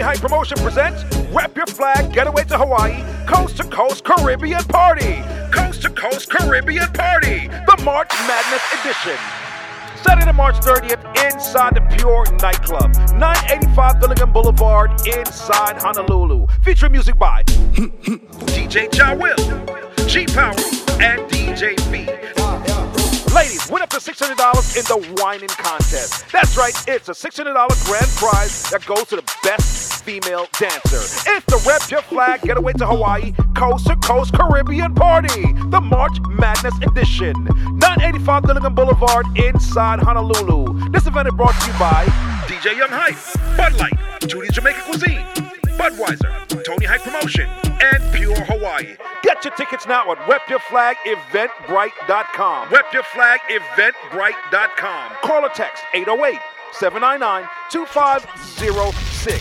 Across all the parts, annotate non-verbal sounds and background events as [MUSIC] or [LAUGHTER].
Hype Promotion presents Rep Your Flag Getaway to Hawaii Coast to Coast Caribbean Party. Coast to Coast Caribbean Party, the March Madness edition. Saturday, March 30th, inside the Pure Nightclub, 985 Billingham Boulevard, inside Honolulu. Featuring music by [LAUGHS] DJ Ja Will, G Power, and DJ V. Ladies, win up to $600 in the whining contest. That's right, it's a $600 grand prize that goes to the best female dancer. It's the Rep Your Flag Getaway to Hawaii Coast to Coast Caribbean Party, the March Madness Edition. 985 Dillingham Boulevard inside Honolulu. This event is brought to you by DJ Young Hype, Bud Light, Judy's Jamaican Cuisine, Budweiser, Tony Hype Promotion, and Pure Hawaii. Get your tickets now at WebYourFlagEventBrite.com. WebYourFlagEventBrite.com. Call or text 808 799 2506.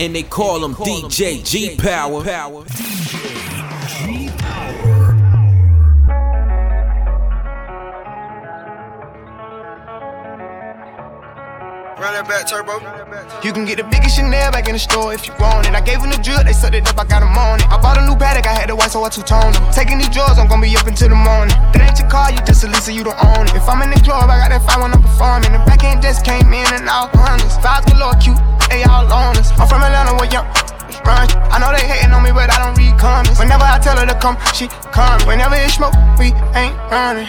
And they call him DJ G Power. Run that back, turbo. You can get the biggest Chanel back in the store if you want it. I gave them the drill, they sucked it up, I got them on it. I bought a new paddock, I had the white, so I two tone it. Taking these drugs, I'm gonna be up until the morning. That ain't your car, you just a Lisa, you don't own it. If I'm in the club, I got that five when I'm performing. The back end just came in and out hundreds. Vibes galore, cute, they all on us. I'm from Atlanta, where young run. I know they hating on me, but I don't read comments. Whenever I tell her to come, she come. Whenever it's smoke, we ain't running.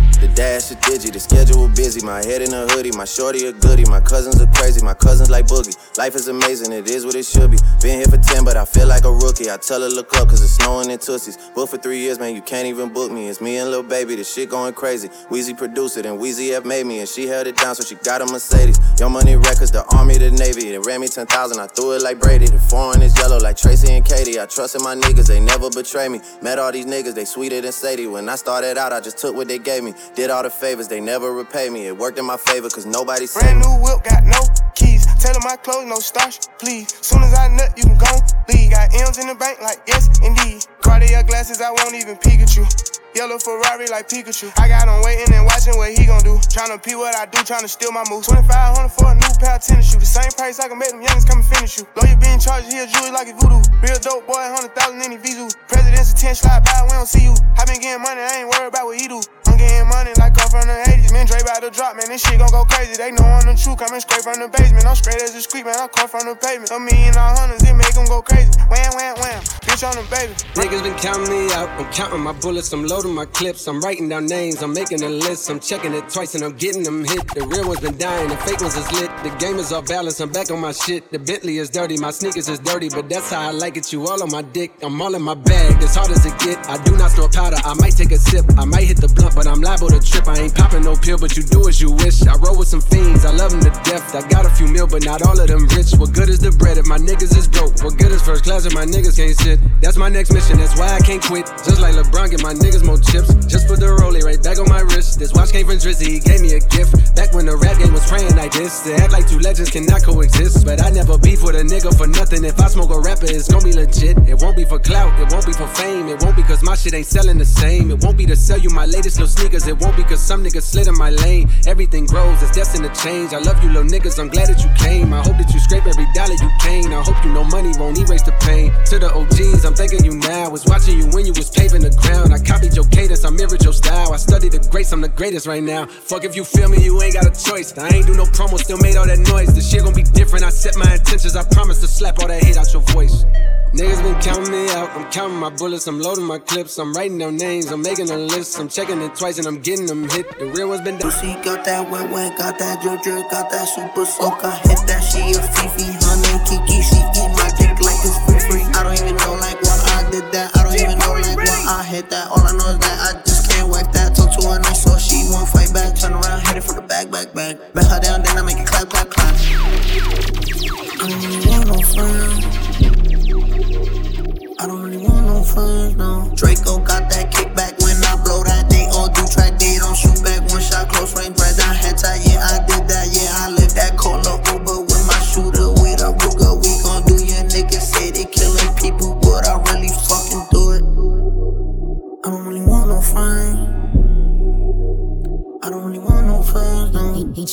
the dash a digi, the schedule busy. My head in a hoodie, my shorty a goodie. My cousins are crazy, my cousins like boogie. Life is amazing, it is what it should be. Been here for 10, but I feel like a rookie. I tell her look up, cause it's snowing in Tussies. Booked for three years, man, you can't even book me. It's me and Lil Baby, the shit going crazy. Weezy produced it, and Weezy F made me, and she held it down, so she got a Mercedes. Young Money Records, the Army, the Navy. They ran me 10,000, I threw it like Brady. The foreign is yellow like Tracy and Katie. I trusted my niggas, they never betray me. Met all these niggas, they sweeter than Sadie. When I started out, I just took what they gave me. Did all the favors, they never repay me. It worked in my favor, cause nobody said. Brand new whip, got no keys. Tell them my clothes, no starch, please. Soon as I nut, you can go leave. Got M's in the bank, like yes, indeed. Cartier glasses, I won't even peek at you. Yellow Ferrari like Pikachu. I got him waiting and watching what he gon' do. Tryna pee what I do, tryna steal my moves. 2500 for a new pair of tennis shoes. The same price I can make them youngins come and finish you. Lawyer being charged, here, jewelry like a voodoo. Real dope boy, 100,000 in the Vizu. President's attention, slide by, we don't see you. I been getting money, I ain't worried about what he do. I'm getting money like come from the 80s. Man, Dre about to drop, man, this shit gon' go crazy. They know I'm the truth, coming straight from the basement. I'm straight as a street, man, I come from the pavement. A million all hundreds, it make them go crazy. Wham, wham, wham, bitch on the baby. Niggas been counting me out, I'm counting my bullets, I'm loading my clips, I'm writing down names, I'm making a list, I'm checking it twice and I'm getting them hit. The real ones been dying, the fake ones is lit. The game is off balance, I'm back on my shit. The Bentley is dirty, my sneakers is dirty, but that's how I like it. You all on my dick, I'm all in my bag, as hard as it get. I do not store powder, I might take a sip, I might hit the blunt, but I'm liable to trip. I ain't popping no pill, but you do as you wish. I roll with some fiends, I love them to death. I got a few mil, but not all of them rich. What good is the bread if my niggas is broke? What good is first class if my niggas can't sit? That's my next mission, that's why I can't quit. Just like LeBron, get my niggas more chips. Just put the rollie right back on my wrist. This watch came from Drizzy, he gave me a gift. Back when the rap game was praying like this. To act like two legends cannot coexist. But I never beef with a nigga for nothing. If I smoke a rapper, it's gonna be legit. It won't be for clout, it won't be for fame. It won't be cause my shit ain't selling the same. It won't be to sell you my latest little sneakers. It won't be cause some niggas slid in my lane. Everything grows, it's destined to change. I love you, little niggas, I'm glad that you came. I hope that you scrape every dollar you came. I hope you know money won't erase the pain. To the OGs, I'm thanking you now. Was watching you when you was paving the ground. I copied your cadence, I mirrored your style. I studied the greats, I'm the greatest right now. Fuck if you feel me, you ain't got a choice. I ain't do no promo, still made all that noise. The shit gon' be different. I set my intentions, I promise to slap all that hate out your voice. Niggas been counting me out. I'm counting my bullets, I'm loading my clips, I'm writing down names, I'm making a list, I'm checking it twice and I'm getting them hit. The real one's been done. Pussy got that wet wet, got that drip drip, got that super soak. I hit that she a Fifi, honey Kiki, she eat my dick like it's free free. I don't even know like why I did that. I don't even know like why I hit that. All I know is that I just can't whack that. Talk to her nice so she won't fight back. Turn around, hit it from the back, back, back. Bet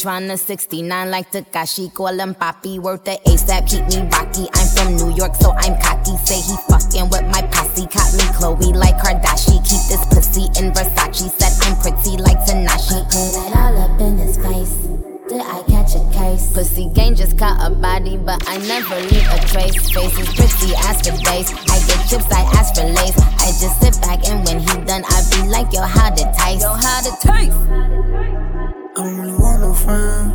tryna 69 like Takashi. Call him Papi, worth the ASAP, keep me rocky. I'm from New York, so I'm cocky. Say he fucking with my posse. Caught me Chloe like Kardashian. Keep this pussy in Versace. Said I'm pretty like Tanashi. Put it all up in his face. Did I catch a case? Pussy gang just caught a body, but I never leave a trace. Face is pretty, ask for days. I get chips, I ask for lace. I just sit back and when he done, I be like, yo, how to taste? Yo, how to taste? Don't no friend.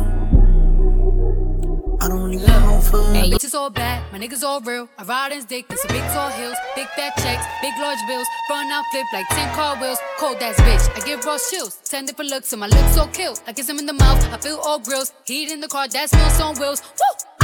I don't no fun. Hey, bitches all bad, my niggas all real. I ride in dick, it's a big tall hills, big fat checks, big large bills. Run out, flip like 10 car wheels. Cold ass bitch, I give raw chills. 10 different looks, and my lips so kill. I kiss him in the mouth, I feel all grills. Heat in the car, that smells on wheels. Woo!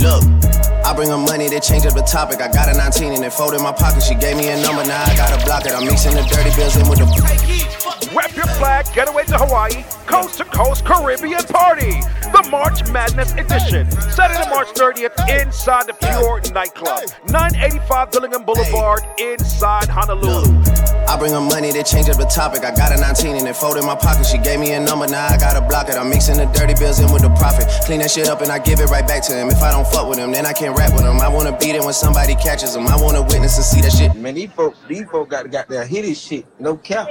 Look. I bring her money to change up the topic. I got a 19 and it folded in my pocket. She gave me a number, now I gotta block it. I'm mixing the dirty bills in with the. Rep your flag, getaway to Hawaii, coast to coast Caribbean party. The March Madness edition. Saturday, March 30th, inside the Pure nightclub. 985 Dillingham Boulevard, inside Honolulu. I bring her money to change up the topic. I got a 19 and it folded in my pocket. She gave me a number, now I gotta block it. I'm mixing the dirty bills in with the profit. Clean that shit up and I give it right back to him. If I don't fuck with him, then I can't rap with him. I wanna beat it when somebody catches him. I wanna witness and see that shit. Man, these folk, these folk got got their hit this shit. No cap.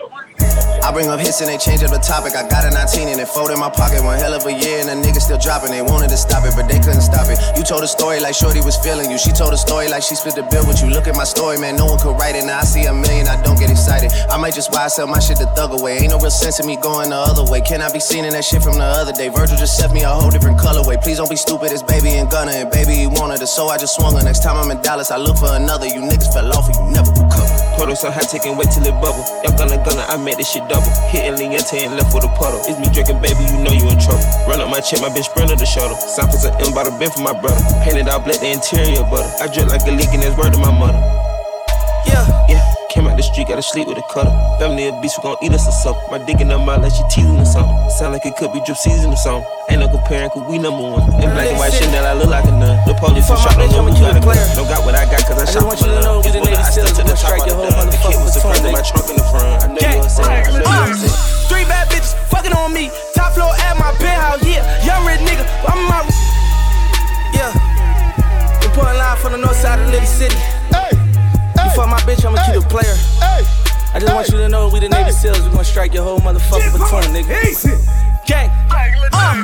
I bring up hits and they change up the topic. I got a 19 and it folded in my pocket. One hell of a year and the nigga still dropping. They wanted to stop it, but they couldn't stop it. You told a story like Shorty was feeling you. She told a story like she split the bill with you. Look at my story, man. No one could write it. Now I see a million, I don't get excited. I might just buy sell my shit the thug away. Ain't no real sense in me going the other way. Can I be seen in that shit from the other day? Virgil just set me a whole different colorway. Please don't be stupid. It's baby and gunner and baby wanted it, so I just swung her. Next time I'm in Dallas, I look for another. You niggas fell off and you never recover. Puddle so take and wait till it bubble. Y'all gonna I made this shit double. Hitting Liente and left with a puddle. It's me drinking, baby, you know you in trouble. Run up my check, my bitch sprinter the shuttle. Samples of M by the bin for my brother. Painted out black, the interior butter. I drip like a leak and that's word to my mother. Yeah, the street, gotta sleep with a cutter. Family of beast, we gon' eat us or something. My dick in her mouth like she teasing or something. Sound like it could be drip season or something. Ain't no comparing, cause we number one. In black and white shit, that I look like a nun. The police for shot, don't know who got a gun. Don't got what I got, cause I, I shot want for you to know It's the what Navy I SEALs, stuck to the top strike your the whole dome. The kid was motherfucking of my trunk in the front. I know you understand. I know you Uh, understand. Three bad bitches fucking on me. Top floor at my penthouse, yeah. Young rich nigga, I'm in my. Yeah. Important line from the north side of Little City. You fuck my bitch, I'ma keep a player. I just want you to know we the Navy SEALs, we gon' strike your whole motherfucking platoon, nigga. Gang. Uh,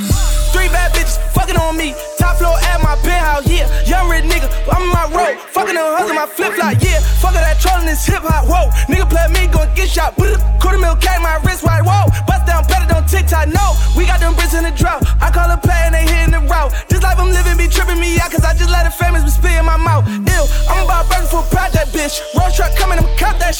three bad bitches fucking on me. Top floor at my penthouse, yeah. Young rich nigga, I'm in my road. Fucking them hustle my flip flop, yeah. Fuck that trolling this hip hop, whoa. Nigga play me, gon' get shot. Quarter mil K, my wrist wide, whoa. Bust down, it on TikTok, no. We got them bricks in the drought. I call a play and they hitting the route. This life I'm living be tripping me out, cause I just let the famous be spit in my mouth. Ew, I'm about burning for pride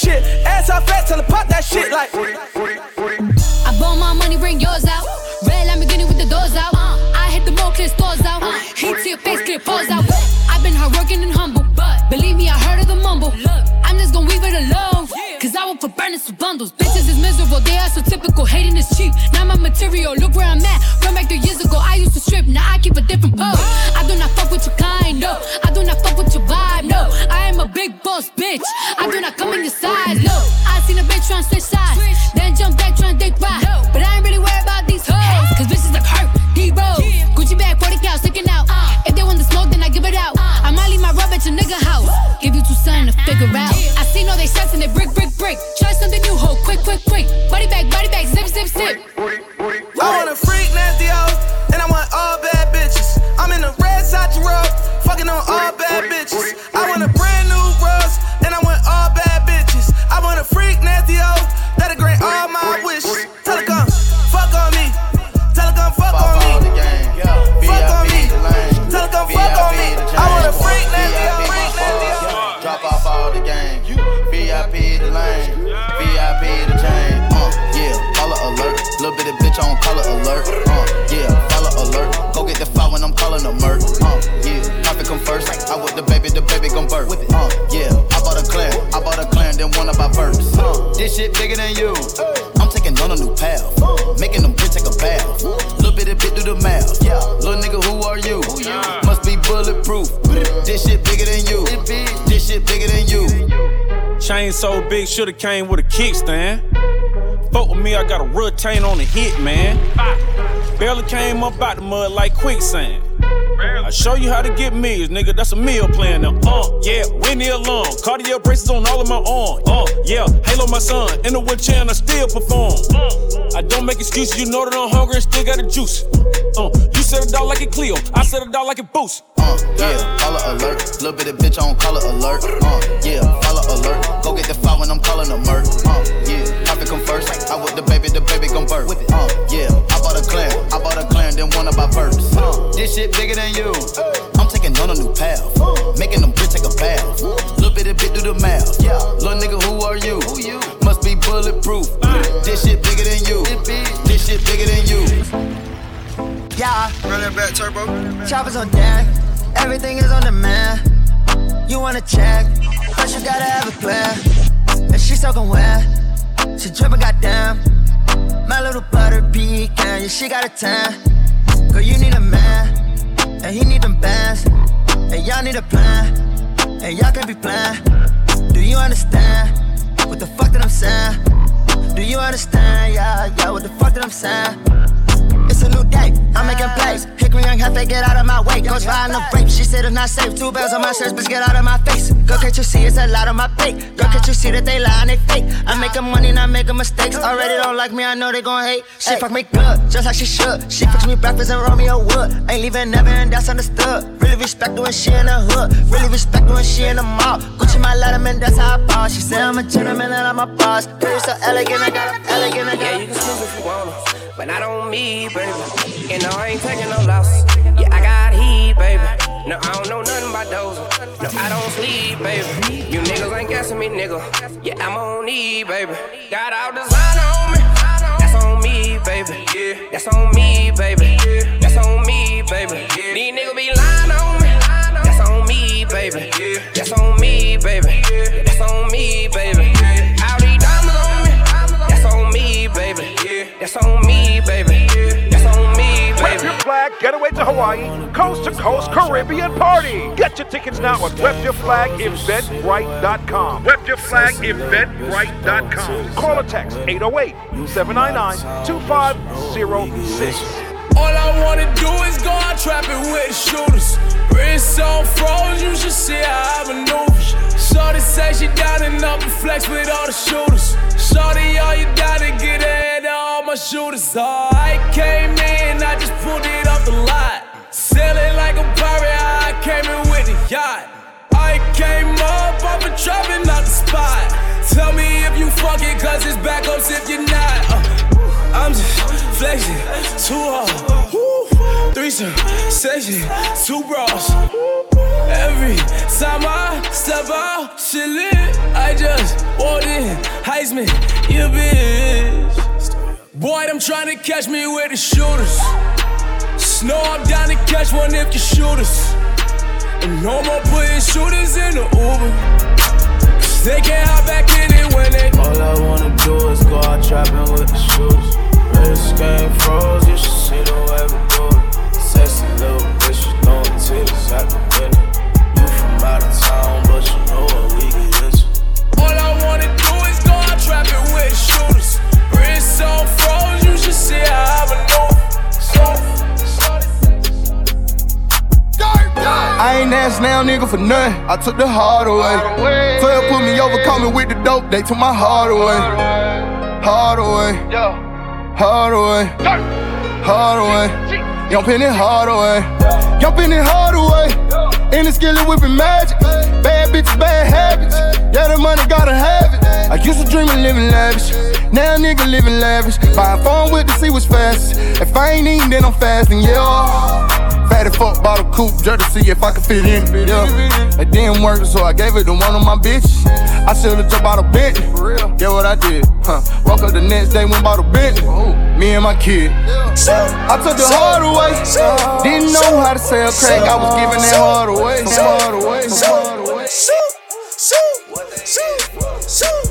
shit. Ass off fat, tell her pop that shit like. I bought my money, bring yours out. Red Lamborghini with the doors out. Uh, I hit the mall, clear stores out. Uh, heat to your face, clear pause out. I've been hardworking and humble, but believe me, I heard of the mumble. Look, I'm just gonna leave it alone. Cause I work for burners for bundles. Bitches is miserable, they are so typical. Hating is cheap. Now my material, look where I'm at. A so big, shoulda came with a kickstand. Fuck with me, I got a retain on the hit, man. Barely came up out the mud like quicksand. I show you how to get meals, nigga. That's a meal plan now. Uh, yeah, Winnie alone. Cardio braces on all of my arms. Uh, yeah, Halo my son. In the wheelchair and I still perform. I don't make excuses. You know that I'm hungry and still got the juice. Uh, you said it out like a Clio. I said it out like a boost. Uh, yeah, caller alert. Little bit of bitch on caller alert. Uh, yeah, gotta have a plan. And she soaking wet. She dripping goddamn. My little butter pecan. Yeah, she got a tan. Girl, you need a man. And he need them bands. And y'all need a plan. And y'all can be playing. Do you understand? What the fuck that I'm saying? Do you understand? Yeah, yeah, what the fuck that I'm saying? It's a new day, I'm making plays. Hickory young half get out of my way. Goes flying the rape. She said it's not safe. Two bells on my shirts, bitch, get out of my face. Girl, can't you see it's a lot on my plate? Girl, can't you see that they lie and they fake? I'm making money, not making mistakes. Already don't like me, I know they gon' hate. She fuck me good, just like she should. She fix me breakfast and Romeo wood. Ain't leaving never, and that's understood. Really respect her when she in the hood. Really respect her when she in the mall. Gucci my letterman, that's how I ball. She said I'm a gentleman and I'm a boss. Girl, so elegant, I got a elegant, I got Yeah, you can if you wanna, but not on me, baby. You know I ain't taking no loss. Yeah, I got heat, baby. No, I don't know nothing about those. No, I don't sleep, baby. You niggas ain't guessing me, nigga. Yeah, I'm on E, baby. Got all designer on me. That's on me, baby. Yeah, that's on me, baby. That's on me, baby. These niggas be lying on me. That's on me, baby. Yeah, that's on me, baby. That's on me, baby. That's on me, baby. That's on me, Rep baby. your flag, get away to Hawaii, coast to coast Caribbean party. Get your tickets now at repyourflageventbrite.com. Repyourflageventbrite.com. Call or text 808 799 2506. All I wanna do is go out trapping with the shooters. Wrist on froze, you should see how I maneuver. Shorty say she down and up and flex with all the shooters. Shorty, all you gotta get ahead of all my shooters. Oh, I came in, I just pulled it off the lot. Sailing like a pirate, I came in with the yacht. I came up off a trap and not the spot. Tell me if you fuck it, cause it's backups if you're not. Uh, I'm just flexing too hard. Woo. Threesome, session, two bras. Every time I step out, shit lit. I just walked in, Heisman, you bitch. Boy, I'm trying to catch me with the shooters. Snow, I'm down to catch one if you shoot us. And no more putting shooters in the Uber. Cause they can't hop back in it when they. All I wanna do is go out trapping with the shooters. Wrist game froze, you should see the way we do it. Sexy little bitch, you throwing titties out the window. You from out of town, but you know what we get into. All I wanna do is go out trapping with the shooters. Wrist so I ain't asked now, nigga, for nothing. I took the heart away. 12 put me over, call me with the dope. They took my heart away. Heart away. Heart away. Heart away. Y'all Young penny hard away. Y'all Young penny hard away. In the skillet whipping magic. Bad bitches, bad habits. Yeah, the money gotta have it. I used to dream of living lavish. Now nigga living lavish. Buying phone with to see what's fast. If I ain't eating, then I'm fasting, yeah. Fatty fuck bottle coupe just to see if I could fit in. Yeah. It didn't work, so I gave it to one of my bitches. I should've just bought a Bentley. Get what I did? Huh. Woke up the next day, went bought a Bentley. Me and my kid. I took the heart away. Didn't know how to sell crack. I was giving that heart away. Heart away. Heart away. Shoot, shoot, shoot, shoot,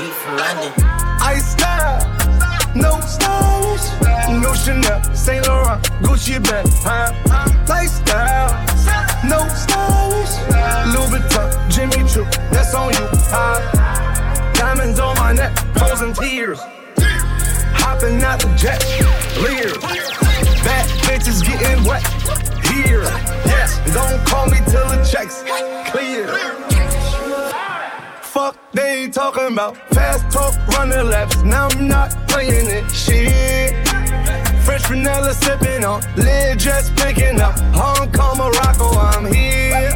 beat from London. Ice style, no stylish, no Chanel, Saint Laurent, Gucci bag, huh? Lifestyle, no stylish, Louis Vuitton, Jimmy Choo, that's on you, huh? Diamonds on my neck, frozen tears. Hopping out the jet, leers. Bad bitches getting wet here. Yes, don't call me till the checks clear. Fuck, they ain't talking about fast talk, running laps. Now I'm not playing it. Shit. Fresh vanilla sipping on, lid just picking up. Hong Kong, Morocco, I'm here.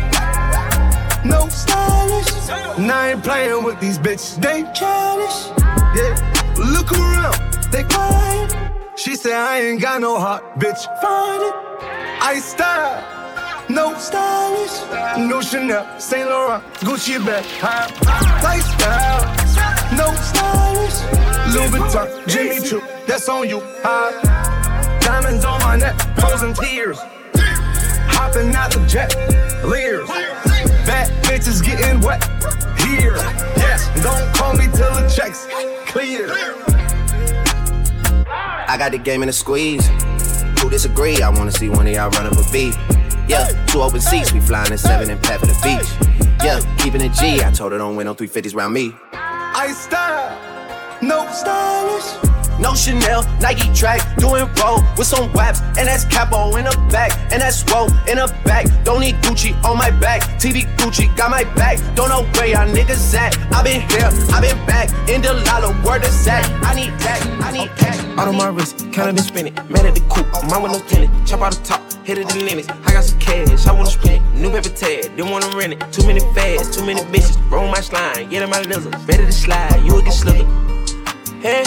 No stylish. Now I ain't playing with these bitches. They childish. Yeah, look around, they quiet. She said I ain't got no heart, bitch. Find it. I style. No stylish, no Chanel, Saint Laurent, Gucci bag, high lifestyle. No stylish, Louis Vuitton, Jimmy Choo, that's on you. High diamonds on my neck, frozen tears. Hopping out the jet, leers. Bad bitches getting wet here. Yes, don't call me till the checks clear. I got the game in a squeeze. Who disagree? I wanna see one of y'all run up a beat. Yeah, two open seats, we flying in seven and pat for the beach. Yeah, keeping it G. I told her don't win no 350s round me. I style, no stylish. No Chanel, Nike track, doing roll with some waps, and that's capo in the back, and that's roll in the back. Don't need Gucci on my back, TV Gucci got my back. Don't know where y'all niggas at. I been here, I been back, in the lala, word is that. I need that, I need that. Out of my wrist, counting and spinning. Man at the coop, mine with no tenant. Chop out the top, hit it the limits. I got some cash, I wanna spend it. New paper tag, didn't wanna rent it. Too many fads, too many bitches. Roll my slime, get in my lizard. Ready to slide, you will get slicker. Hey,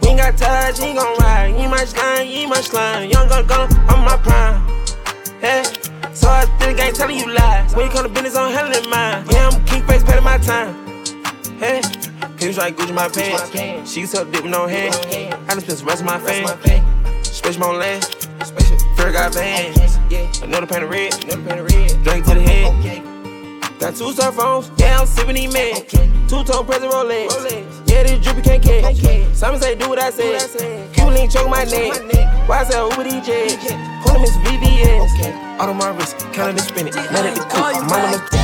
we ain't got touch, he gon' ride. He my slime, he my slime. Young gun gun on my prime. Hey, so I think I ain't telling you lies. When you come to business, I'm handling mine. Yeah, I'm king face, paying my time. Hey, Pimps like Gucci my pants. She used to dip with no hand. I just spent the rest of my fame. Space my land. Sure got bands. Another pan of red. Another pan of red. Drink to the head. Got two cell phones. Yeah, I'm sipping these meds. Two tone present Rolex. Yeah, this drippy can't catch. Some say do what I say. Cuban link choke my neck. Why I sell oh, Uber DJ? Call him his VVS. Out of my wrist, counting the spinning. None of the cool. Mama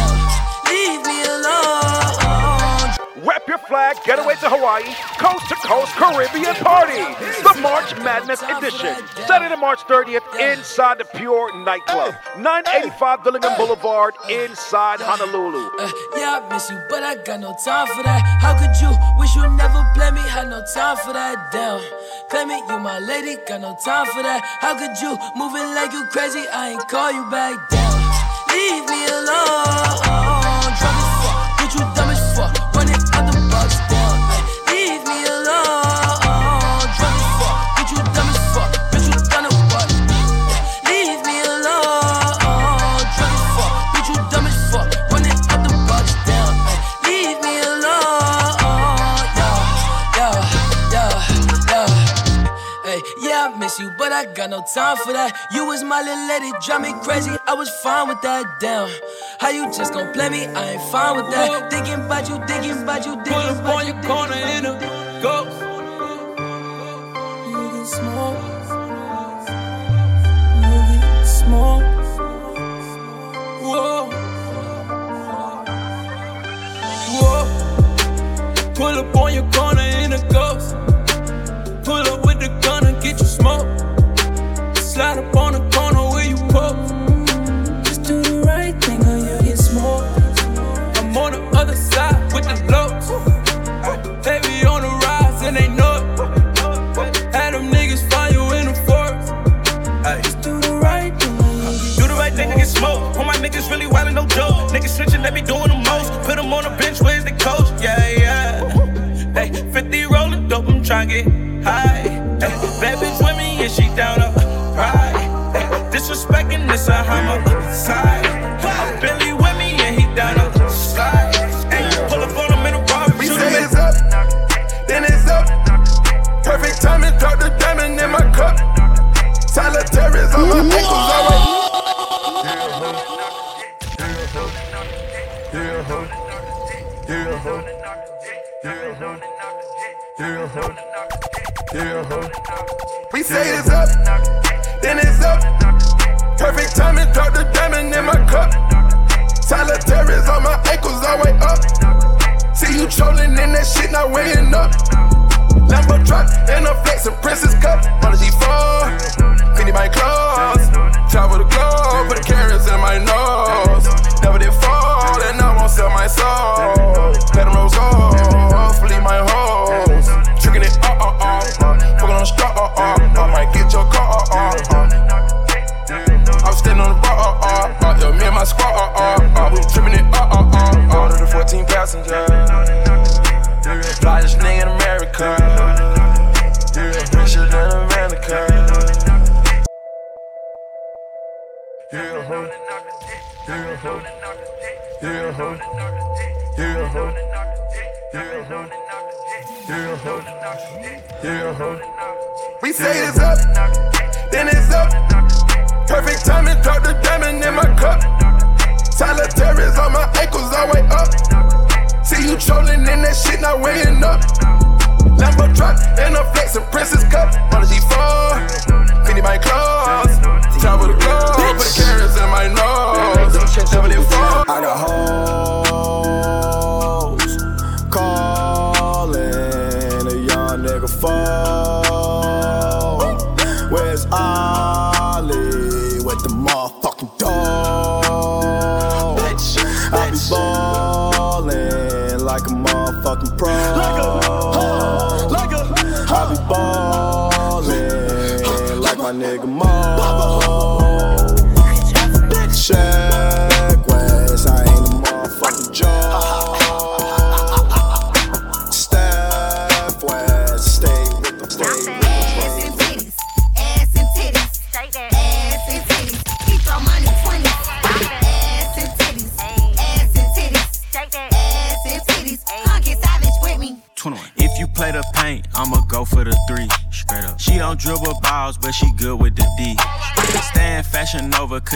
Wrap your flag, get away to Hawaii, coast to coast Caribbean party. The March Madness edition. Saturday, March 30th, inside the Pure Nightclub. 985 Dillingham Boulevard, inside Honolulu. Uh, yeah, I miss you, but I got no time for that. How could you wish you never play me? Had no time for that. Damn. Play me, you my lady, got no time for that. How could you moving like you crazy? I ain't call you back. Damn. Leave me alone. you, but I got no time for that. You was my little lady, drive me crazy. I was fine with that. Damn, how you just gon' play me? I ain't fine with that. Thinking about you, thinking about you, thinking Pull up on your corner in a ghost. You can smoke. You can smoke. Whoa. Whoa. Pull up on your corner in a ghost. Pull up with the gun smoke. Slide up down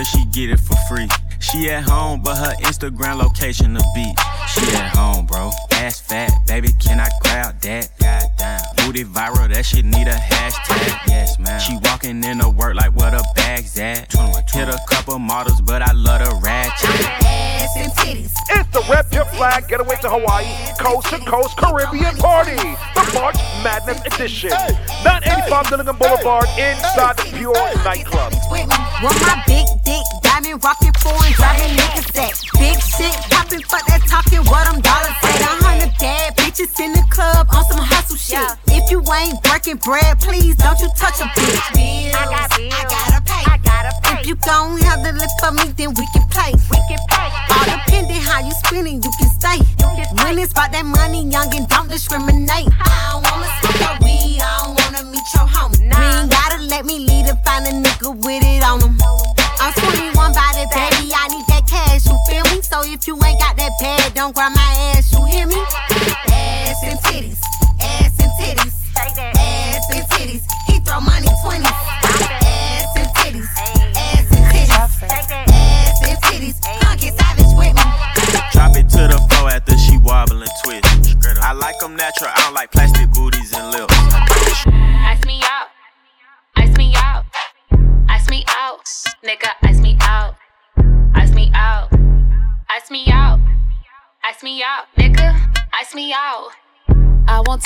cause she get it for free. She at home, but her Instagram location a beach. She at home, bro. Ass fat, baby, can I grab that? Goddamn. Booty viral, that shit need a hashtag. Yes, man. She walking in the work like where the bags at. Hit a couple models, but I love the ratchet. Ass and titties. It's the Rep Your Flag Getaway to Hawaii Coast to Coast Caribbean Party, the March Madness Edition. 985 Dillingham Boulevard inside the Pure nightclub. with me. Want my big dick, diamond rocket foreign, driving niggas. Big shit, popping, fuck that talking, what I'm dollars at. A hundred bad bitches in the club on some hustle shit. If you ain't working bread, please don't you touch a bitch. Bills, I got bills, I gotta pay. I gotta pay. If you don't have the lip for me, then we can play. We can play. All depending how you spending, you can stay. When it's about that money, young and don't discriminate. I don't wanna smoke your weed, I don't wanna meet your homie. You ain't gotta let me lead and find a nigga with it on him. I'm 21 by the baby, I need that cash, you feel me? So if you ain't got that bag, don't grab my ass, you hear me?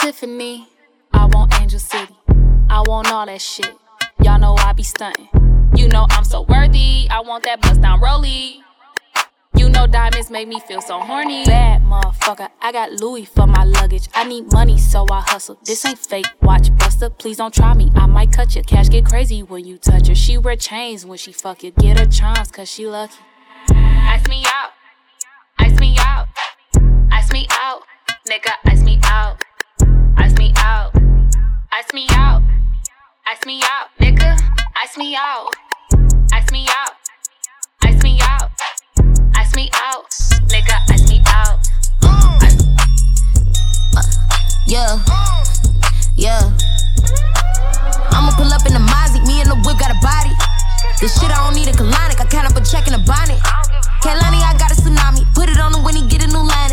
Tiffany. I want Angel City. I want all that shit. Y'all know I be stunting. You know I'm so worthy. I want that bust down rollie. You know diamonds make me feel so horny. Bad motherfucker, I got Louis for my luggage. I need money, so I hustle. This ain't fake. Watch Buster, please don't try me. I might cut you. Cash get crazy when you touch her. She wear chains when she fuck you. Get her charms, cause she lucky. Ice me out. Ice me out. Ice me out. Nigga, ice me out. Ice me out. Ice me out. Ice me out. Nigga, ice me out. Ice me out. Ice me out. Ice me out. Nigga, ice me out. Yeah. Yeah. I'ma pull up in the Mozzie, me and the whip got a body. This shit I don't need a colonic, I count up a check in a bonnet. Kalani, I got a tsunami, put it on him when he get a new line.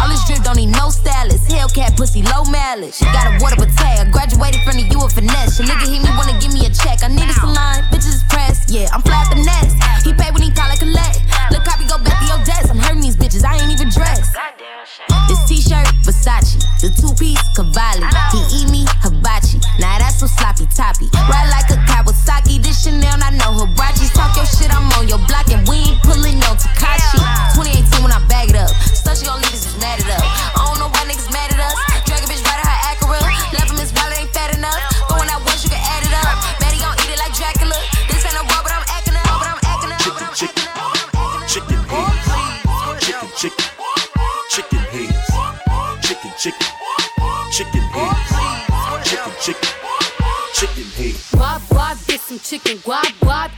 All this drip don't need no stylist. Hellcat pussy, low mileage. Got a water tag. Graduated from the U of finesse. Your nigga hit me, wanna give me a check. I need a salon, bitches is pressed. Yeah, I'm flat the next. He pay when he call like collect. Look, copy, go back to your desk. I'm hurting these bitches, I ain't even dressed. This t-shirt, Versace. The two-piece, Cavalli. He eat me, hibachi. Now that's so sloppy toppy. Ride like a Kawasaki. This Chanel, I know Hibachi's. Talk your shit, I'm on your block. And we ain't pulling no Takashi. 2018 when I bag it up. So she gon' leave mad it up. Some chicken. Guap, guap,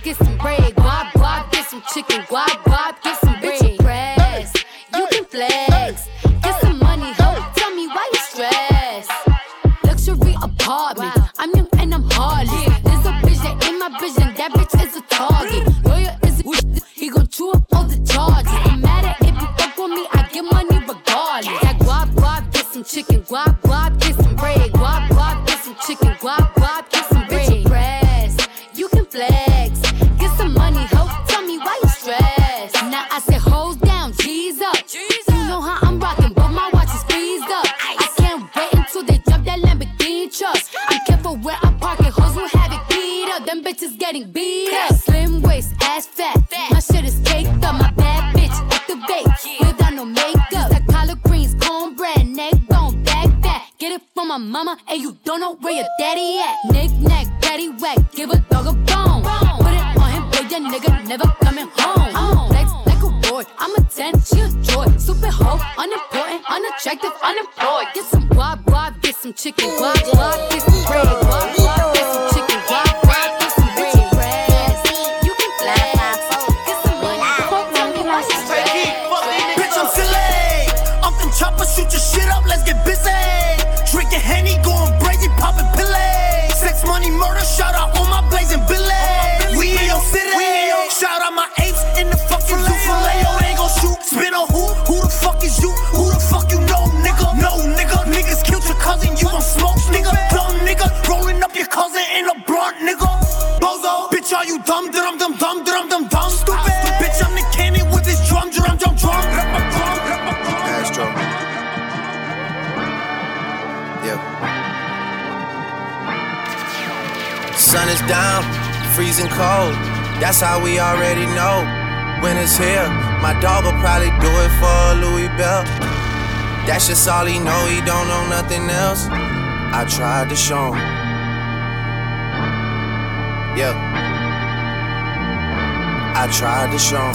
I tried to show him.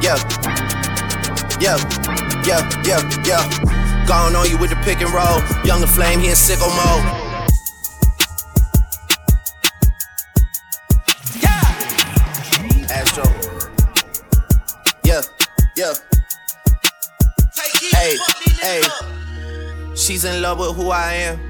Yeah. Yeah. Yeah. Yeah. Yeah. Gone on you with the pick and roll. Young La Flame, he in sicko mode. Astro. Yeah, yeah. Hey, hey. She's in love with who I am.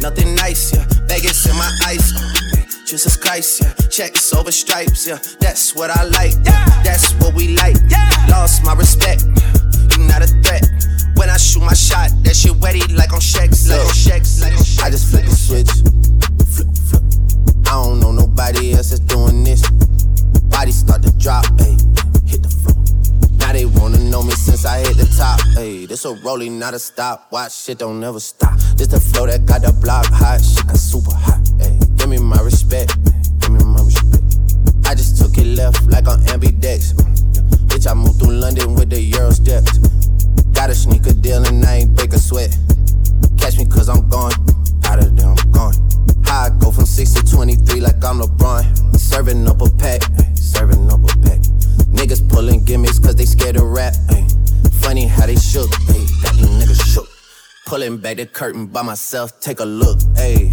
Nothing nice, yeah. Vegas in my ice, oh, man. Jesus Christ, yeah. Checks over stripes, yeah. That's what I like, yeah. That's what we like, yeah. Lost my respect, you not a threat. When I shoot my shot, that shit wetty like on Shex, like on Shex, like on Shex. I just flip the switch. Flip, flip. I don't know nobody else that's doing this. Body start to drop, ayy. Hit the floor. Now they wanna know me since I hit the top. Hey, this a rolling, not a stop. Watch shit don't never stop. This the flow that got the block hot. Shit got super hot. Ayy, give me my respect. Give me my respect. I just took it left like on ambidex. Bitch, I moved through London with the Euro steps. Got a sneaker deal and I ain't break a sweat. Catch me cause I'm gone. Out of there, I'm gone. I go from 6 to 23 like I'm LeBron. Serving up a pack, serving up a pack. Niggas pulling gimmicks cause they scared to rap. ay. Funny how they shook, ay, got niggas shook. Pulling back the curtain by myself, take a look. Ayy,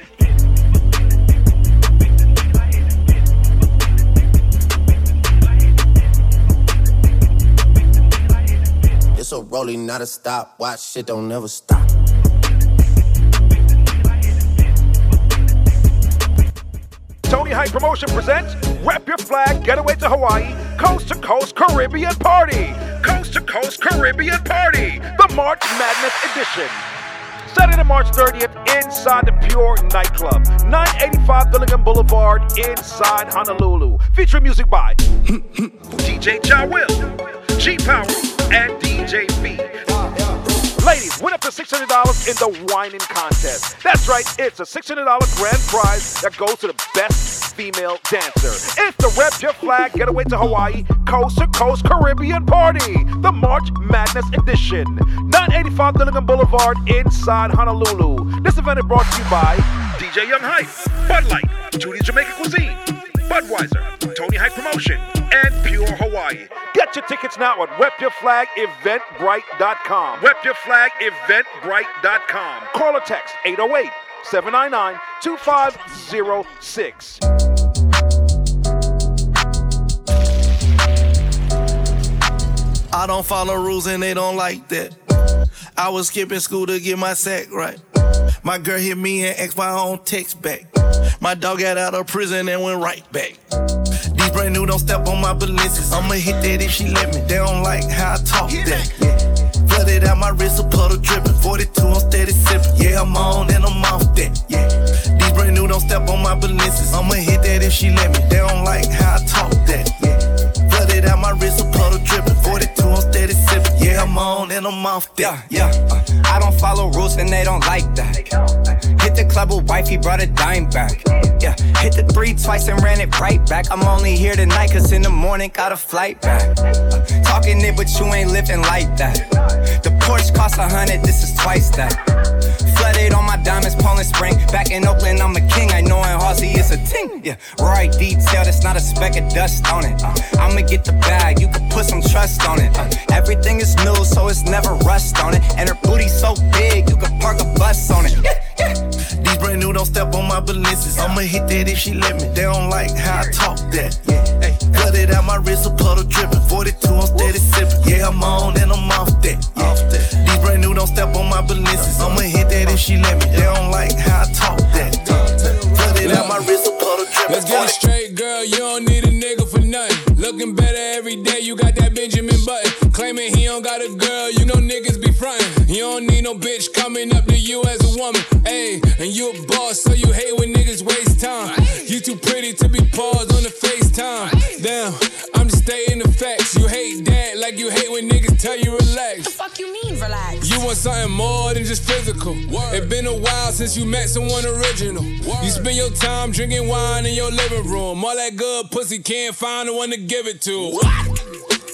Rolling, not a stop. Watch shit don't never stop. Tony High Promotion presents Rep Your Flag Getaway to Hawaii Coast to Coast Caribbean Party. Coast to Coast Caribbean Party, the March Madness edition. Saturday, March 30th, inside the Pure Nightclub, 985 Dillingham Boulevard, inside Honolulu. Featuring music by [LAUGHS] DJ Ja Will, G Power, and DJ V. Ladies, win up to $600 in the whining contest. That's right, it's a $600 grand prize that goes to the best female dancer. It's the Rep Your Flag Getaway to Hawaii Coast to Coast Caribbean Party, the March Madness Edition. 985 Dillingham Boulevard inside Honolulu. This event is brought to you by DJ Young Hype, Bud Light, Judy's Jamaican Cuisine, Budweiser, Tony Hype Promotion, and Pure Hawaii. Get your tickets now at RepYourFlagEventBrite.com. RepYourFlagEventBrite.com. Call or text 808 799 2506. I don't follow rules and they don't like that. I was skipping school to get my sack right. My girl hit me and asked my own text back. My dog got out of prison and went right back. These brand new don't step on my balances. I'ma hit that if she let me. They don't like how I talk that. Yeah. Flooded out my wrist, a puddle dripping. 42, I'm steady sipping. Yeah, I'm on and I'm off that. Yeah. These brand new don't step on my balances. I'ma hit that if she let me. They don't like how I talk that. Yeah. Flooded out my wrist, a puddle dripping. 42, I'm steady sipping. Yeah, I'm on and I'm off that. Yeah, uh, I don't follow rules and they don't like that. Hit the club with wife, he brought a dime back. Yeah, hit the three twice and ran it right back. I'm only here tonight, cause in the morning got a flight back. Uh, talking it, but you ain't living like that. The Porsche cost a hundred, this is twice that. Flooded on my diamonds, Poland Spring. Back in Oakland, I'm a king. I know in Halsey it's a ting. Yeah, right detail, that's not a speck of dust on it. Uh, I'ma get the bag, you can put some trust on it. Uh, everything is new, so it's never rust on it. And her booty so big, you can park a bus on it. Yeah, yeah. These brand new don't step on my balances. I'ma hit that if she let me. They don't like how I talk that. Yeah, cut it out my wrist, a puddle dripping. 42, I'm steady sipping. Yeah, I'm on and I'm off that. Yeah. Off that. These brand new don't step on my balances. I'ma hit that if she let me. They don't like how I talk that. Cut it out my wrist, a puddle dripping. Let's get it straight, girl. You don't need a nigga for nothing. Looking better every day. You got that Benjamin Button. Claiming he don't got a girl. You know niggas be frontin'. You don't need no bitch coming up to you as a woman. Ayy, and you a boss, so you hate when niggas waste time. You too pretty to tell you relax. What the fuck you mean relax? You want something more than just physical. It's been a while since you met someone original. You spend your time drinking wine in your living room. All that good pussy can't find the one to give it to.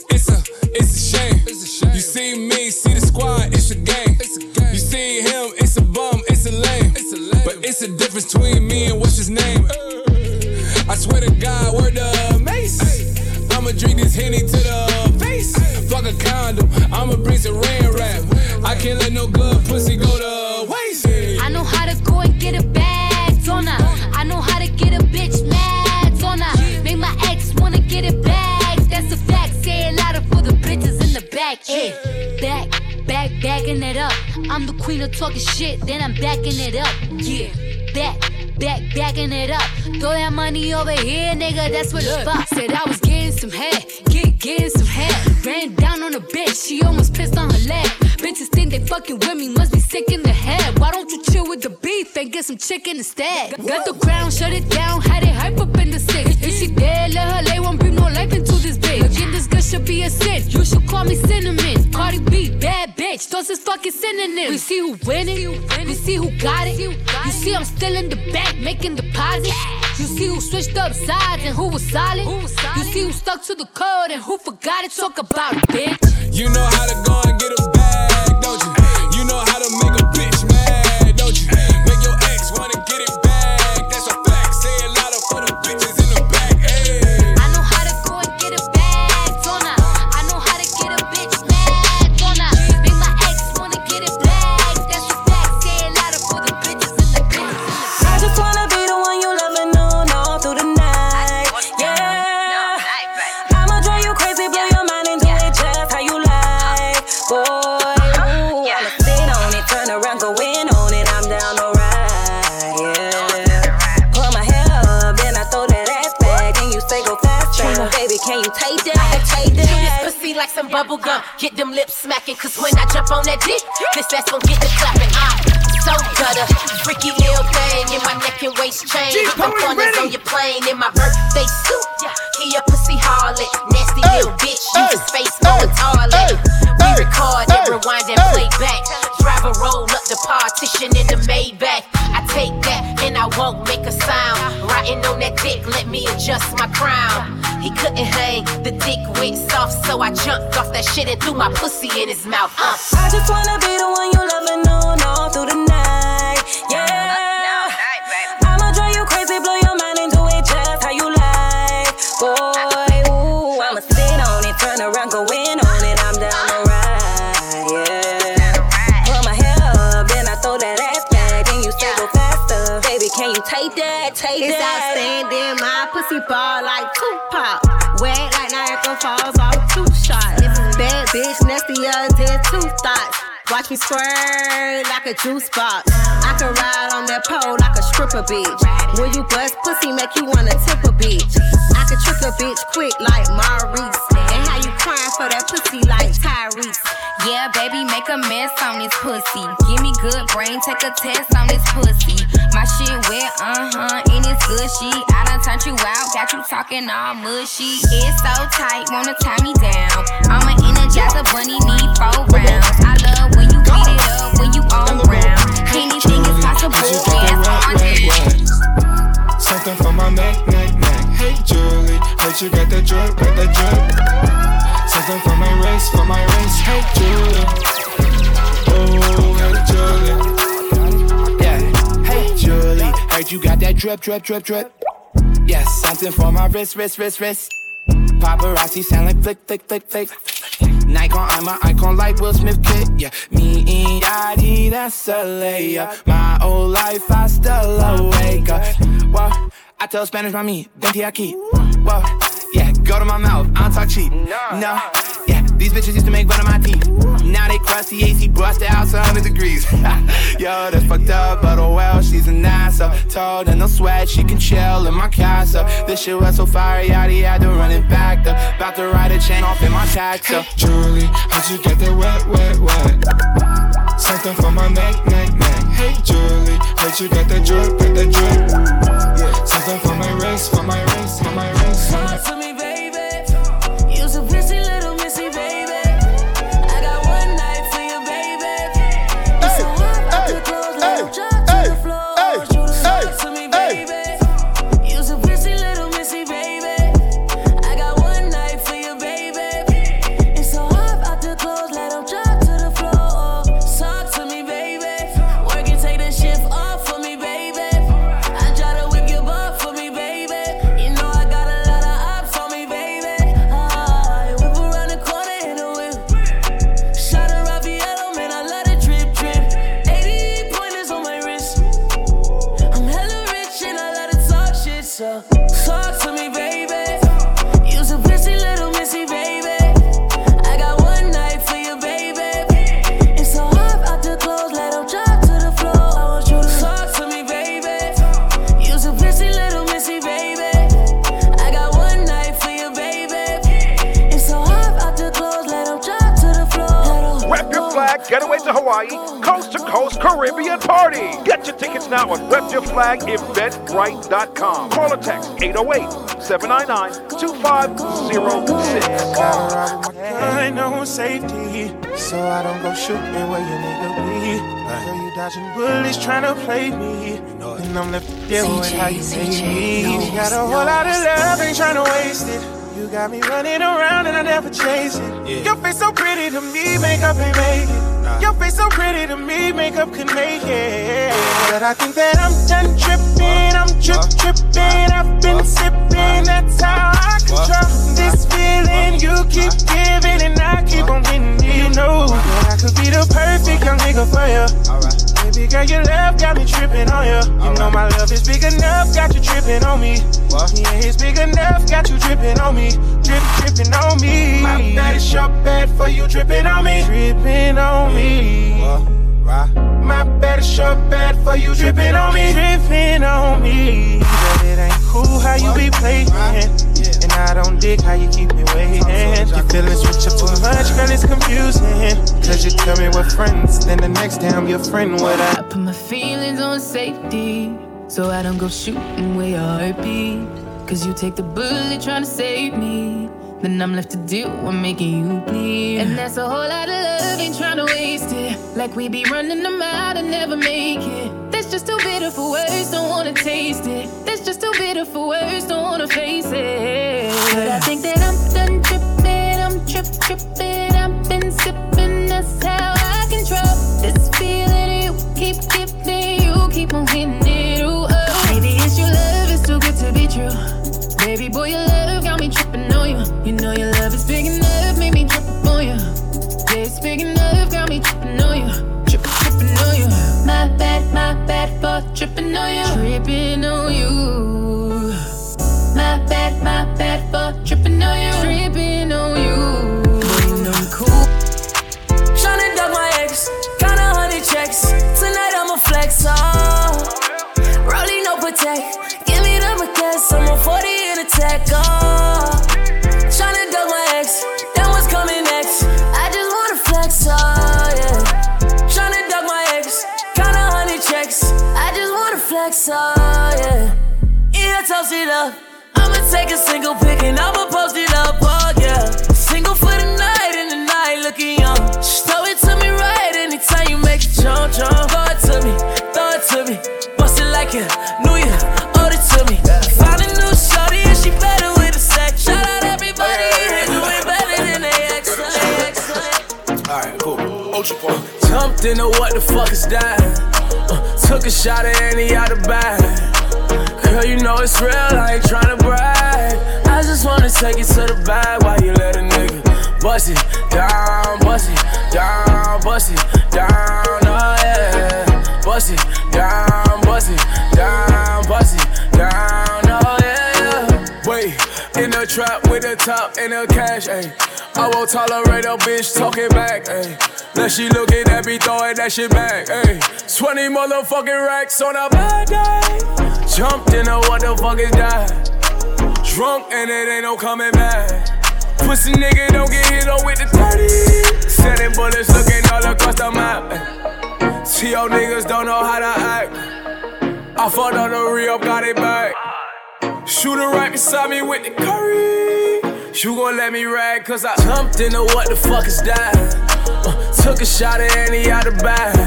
It's a, it's a shame. You see me, see the squad, it's a game. It's a game. You see him, it's a bum, it's a lame. But it's a difference between me and what's his name. I swear to God, word the mace. I'ma drink this henny to the face. Fuck a condom, I'ma bring some rain rap. I can't let no good pussy go to waste. I know how to go and get a bag, don't I? I know how to get a bitch mad, don't I? Make my ex wanna get it back. That's a fact. Say it louder for the bitches in the back. Yeah, back, back, backing it up. I'm the queen of talking shit, then I'm backing it up. Yeah, back. Back, backing it up. Throw that money over here, nigga. That's what the fuck. Said I was getting some head, get getting some head. Ran down on a bitch, she almost pissed on her leg. Bitches think they fucking with me, must be sick in the head. Why don't you chill with the beef and get some chicken instead? Got the crown, shut it down, had it hype up in the six. If she dead, let her lay, won't bring no life into this bitch. Again, this girl should be a sin. You should call me cinnamon. Cardi B, bad bitch, those is fucking synonyms. We see who winning, we see who got it. You see I'm still in the back making deposits. You see who switched up sides and who was solid. You see who stuck to the code and who forgot it. Talk about it, bitch. You know how to go and get a bubble gum. Get them lips smacking, cause when I jump on that dick, this ass gon' get the clapping. I'm so gutter. Freaky little thing in my neck and waist chain. G, Put them Pony, corners on your plane in my birthday suit. He a pussy harlot. Nasty little bitch. Use his face going toilet. We record and rewind and play back. Drive a roll up the partition in the Maybach. I take that and I won't make a sound. Riding on that dick, let me adjust my crown. He couldn't hang, the dick went soft, so I jumped off that shit and threw my pussy in his mouth. Uh. I just wanna be the one you and know all through the night. Pussy ball like Tupac. Wet like Niagara Falls off two shots. Bad bitch, nasty nastier than two thoughts. Watch me squirt like a juice box. I can ride on that pole like a stripper bitch. When you bust pussy, make you wanna tip a bitch. I can trick a bitch quick like Maurice. For that pussy like Tyrese. Yeah, baby, make a mess on this pussy. Give me good brain, take a test on this pussy. My shit wet, uh huh, and it's gushy. I done turned you out, got you talking all mushy. It's so tight, wanna tie me down. I'm an energizer bunny, need four rounds. I love when you beat it up, when you on ground. Anything is possible, yeah, on it. Something for my neck, neck, neck. Hey Julie, heard you got that drip, got that drip. Something for my race, for my race. Hey Julie, oh hey Julia. Yeah, hey, Julie. Heard you got that drip, drip, drip, drip. Yeah, something for my wrist, wrist, wrist, wrist. Paparazzi sound like flick, flick, flick, flick. Nikon, I'm an icon like Will Smith kid. Yeah, me and Yachty, that's a layup. My old life, I still awake. Well, I tell Spanish, mommy, venti aquí. Well, yeah, go to my mouth, I don't talk cheap. No, yeah, these bitches used to make fun of my teeth. Now they crusty AC, bust the house 100 degrees. [LAUGHS] Yo, that's fucked up, but oh well, she's a nice so Told and no sweat, she can chill in my castle. This shit was so fire, yaddy, had to run it back. Though. About to ride a chain off in my taxi. Julie, how'd you get that wet, wet, wet? Something for my neck, neck, neck. Hey, Julie, how'd you get that drip, get that drip? Yeah, something for my wrist, for my wrist, for my wrist. For Talk to me, baby. Hawaii, coast to coast Caribbean party. Get your tickets now at repyourflageventbrite.com. Call or text 808 799 2506. I know safety, so I don't go shooting where you nigga be. I Girl, you dodging bullets trying to play me, and I'm left to deal with how you make me. You got a whole lot of love, ain't trying to waste it. You got me running around and I never chase it. Your face so pretty to me, makeup ain't make it. Your face so pretty to me, makeup could make it. But I think that I'm done tripping, I'm trip tripping. I've been sipping, that's how I control this feeling. You keep giving, and I keep on getting. You know that I could be the perfect young nigga for you. Baby girl, your love got me tripping on you. You know my love is big enough, got you tripping on me. Yeah, it's big enough, got you tripping on me. Drip, dripping on me. My bad is your bad for you tripping on me. Tripping on me. My bad is your bad for you tripping on me. Tripping on me. But it ain't cool how you be playing. I don't dig how you keep me waiting. Your feelings switch up too much, girl, it's confusing. Cause you tell me we're friends, then the next I'm your friend. What I Put my feelings on safety, so I don't go shooting where your heart beat. Cause you take the bullet trying to save me. Then I'm left to deal with making you bleed. And that's a whole lot of love, ain't trying to waste it. Like we be running them out and never make it. That's just too bitter for words, don't wanna taste it. That's just too bitter for words, don't wanna face it. But I think that I'm done tripping, I'm trip tripping. I've been sipping, that's how I control this feeling you keep giving. You keep on hitting me wanna flex, oh, yeah. Yeah, toast it up. I'ma take a single pic and I'ma post it up, oh, yeah. Single for the night and the night looking young. Just throw it to me right anytime you make it jump, jump. Throw it to me, throw it to me. Bust it like it, New Year, owe it to me. Found a new shorty and she better with the sex. Shout out everybody here doing better than they excellent, excellent. Alright, cool. Ultra point. Jumped into what the fuck is that? Uh, took a shot at any out of bag. Girl, you know it's real, I ain't tryna brag. I just wanna take it to the bag while you let a nigga bust it down, bust it down, bust it down, oh yeah. Bust it top and the cash, ayy. I won't tolerate a bitch talking back, ayy. Now she looking at me throwing that shit back, ayy. 20 motherfucking racks on a bad day. Jumped in a what the fuck is that? Drunk and it ain't no coming back. Pussy nigga don't get hit on with the 30. Sending bullets looking all across the map. See your niggas don't know how to act. I fought on the re-up, got it back. Shooter right beside me with the curry. You gon' let me rag, cause I jumped into what the fuck is that? Uh, took a shot at Annie out the bag.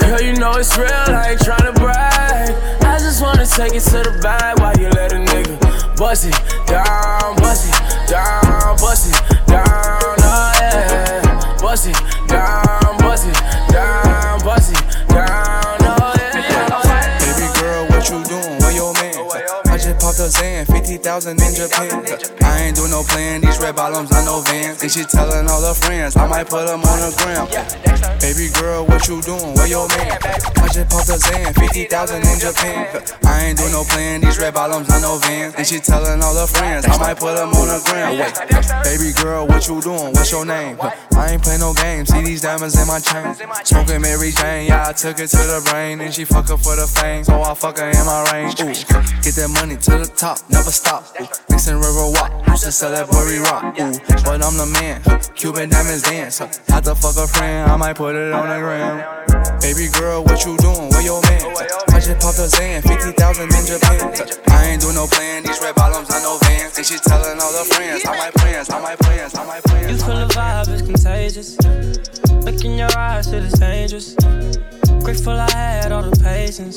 Girl, you know it's real, I ain't tryna brag. I just wanna take it to the bag while you let a nigga bust it down, bust it down, bust it down, oh yeah. Bust it down, bust it down, bust it down, oh yeah. Baby girl, what you doing? Where your man? I just popped a Zan, 50,000 in Japan. I ain't do no plan, these red bottoms, I no vans. And she telling all her friends, I might put them on the gram. Baby girl, what you doing? Where your man? I just popped a Zan, 50,000 in Japan. I ain't do no plan, these red bottoms, I no vans. And she telling all her friends, I might put them on the gram. Wait, baby girl, what you doing? What's your name? I ain't play no games, see these diamonds in my chain. Smoking Mary Jane, yeah, I took it to the brain. And she fuck her for the fame, so I fuck her in my range. Ooh, get that money to the top, never stop. Ooh, mixing river walk, used to sell that Burry rock. Ooh, but I'm the man, Cuban diamonds dance. Had to fuck a friend, I might put it on the gram. Baby girl, what you doing? Where your man? I just popped a Zan, 50,000 in Japan. I ain't do no plan, these red bottoms, I know vans. And she telling all her friends, I might plans, I might plans, I might plans. You feel the vibe is contagious. Look in your eyes, it is dangerous. Grateful I had all the patience.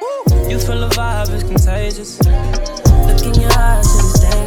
You feel the vibe is contagious. Look in your eyes, is dangerous.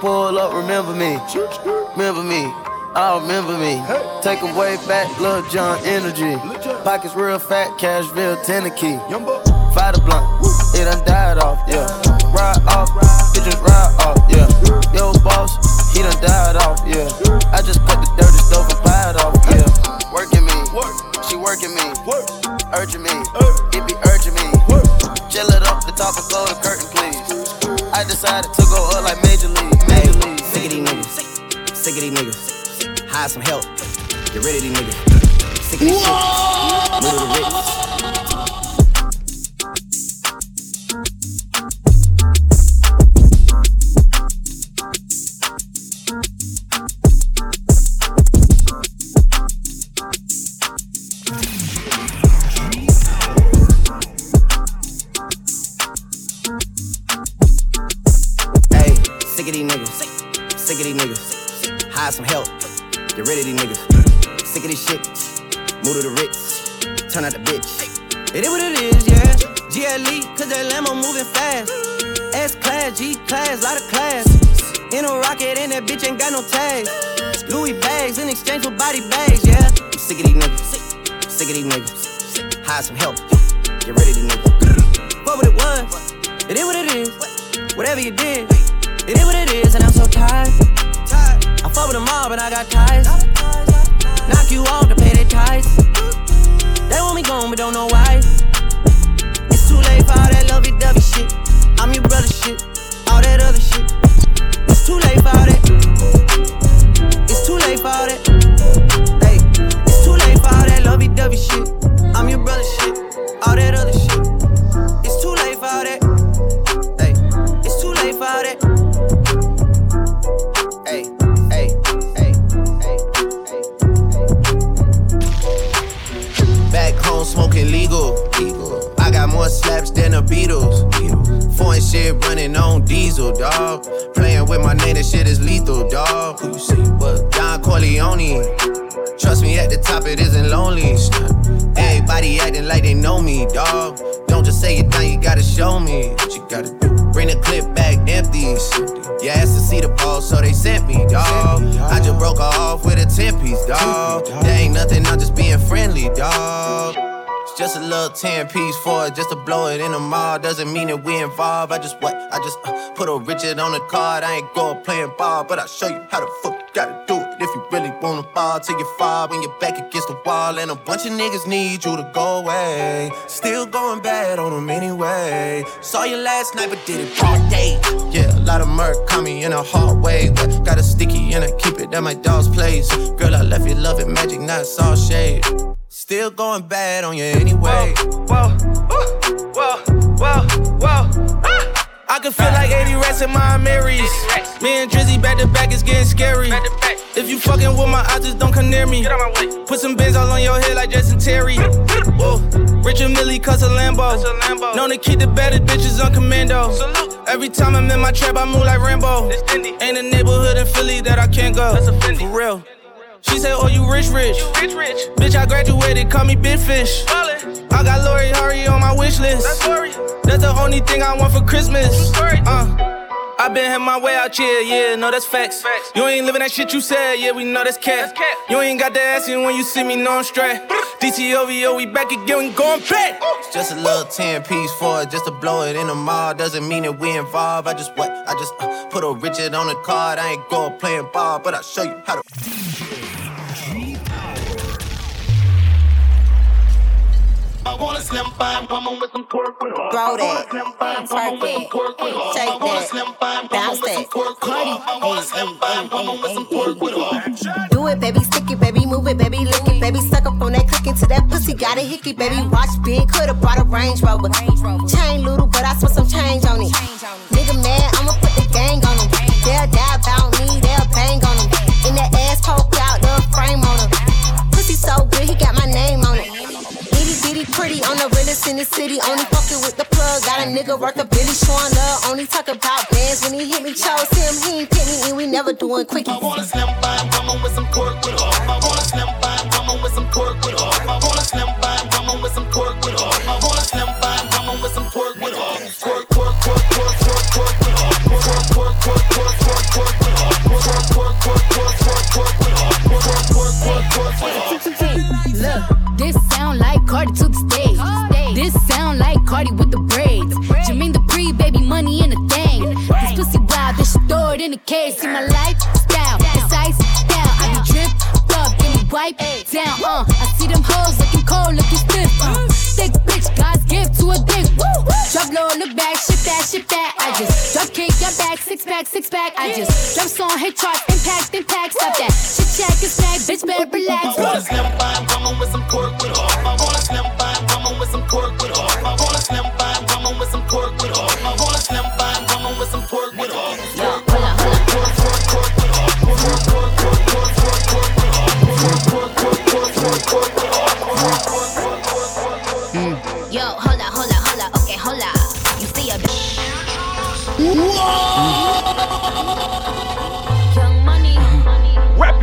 Pull up, remember me. Remember me. I remember me. Take a way back, Lil Jon energy. Pockets real fat, cash real Cashville, Tennessee. Fight a blunt, it done don't know why. 10 piece for it, just to blow it in the mall. Doesn't mean that we involved. I just what? I just uh, put a Richard on the card. I ain't going playing ball, but I'll show you how the fuck you gotta do it. If you really wanna fall till you fall when you're back against the wall. And a bunch of niggas need you to go away. Still going bad on them anyway. Saw you last night, but did it all day. Yeah, a lot of murk caught me in a hard way. But got a sticky and I keep it at my dog's place. Girl, I left you loving magic, not all shade. Still going bad on you anyway. Whoa, whoa, whoa, whoa, whoa. Ah! I can feel like 80 rats in my Marys. Me and Drizzy back to back is getting scary. If you fucking with my eyes, just don't come near me. Put some bins all on your head like Jason Terry. [LAUGHS] Whoa. Richard Mille cuss a Lambo. Known to keep the baddest bitches on commando. Salute. Every time I'm in my trap, I move like Rambo. Ain't a neighborhood in Philly that I can't go. For real. She said, Oh, you rich, rich. You rich, rich. Bitch, I graduated, call me Big Fish. I got Lori Harvey on my wish list. That's, Lori. That's the only thing I want for Christmas. Uh. I been had my way out here, yeah, no, that's facts. facts. You ain't living that shit you said, yeah, we know that's cat. You ain't got the ass in when you see me, no, I'm straight. DTOVO, we back again, we going back. It's just a little 10 piece for it, just to blow it in the mall. Doesn't mean that we involved. I just what? I just uh, put a Richard on the card. I ain't going playing ball, but I'll show you how to. Wanna slim fine woman with some twerk with her. Throw that. Twerk it. Shake that. Bounce that. Cardi. Do it, baby. Stick it, baby. Move it, baby. Lick it, baby. Suck up on that click into that pussy. Got a hickey, baby. Watch big. Coulda brought a Range Rover. Chain little, but I spent some change on it. Nigga mad, I'ma put the gang on him. They'll die about me, they'll bang on him. In that ass poke out the frame on him. Pussy so good, he got my name on it. Itty pretty on the realest in the city. Only fucking with the plug. Got a nigga worth a billy showing love. Only talk about bands when he hit me. Chose him, he ain't pick me, and we never doing quickie. I wanna slim fine woman with some twerk with her. I wanna slim fine woman with some twerk with her. I wanna slim fine woman with some twerk with her. I wanna slim fine woman with some twerk with her. Twerk, twerk, twerk, twerk, twerk, twerk with her. Twerk, twerk, twerk, twerk, twerk, twerk with her. Twerk, twerk, twerk, twerk, twerk, twerk with her. Twerk, twerk, twerk, twerk with her. Look, like Cardi to the stage. This sound like Cardi with the braids. Jermaine the pre baby money in a thing. This pussy wild, this shit throw it in a case. See my lifestyle, it's ice down. I be dripped up, me wipe down. Uh, I see them hoes looking cold, looking stiff. Uh, Drop low, look back, shit that, shit that. I just drop kick, your back, six pack, six pack. I just drop song, hit charts, impact, impact. Stop that. Shit check, it's back, bitch, better relax. I wanna slim fine woman with some twerk with her. I wanna slim fine woman with some twerk with her. I wanna slim fine woman with some twerk with her. I wanna slim fine woman with some twerk with her. Twerk, twerk, twerk, twerk, twerk, twerk with her. Twerk, twerk, twerk,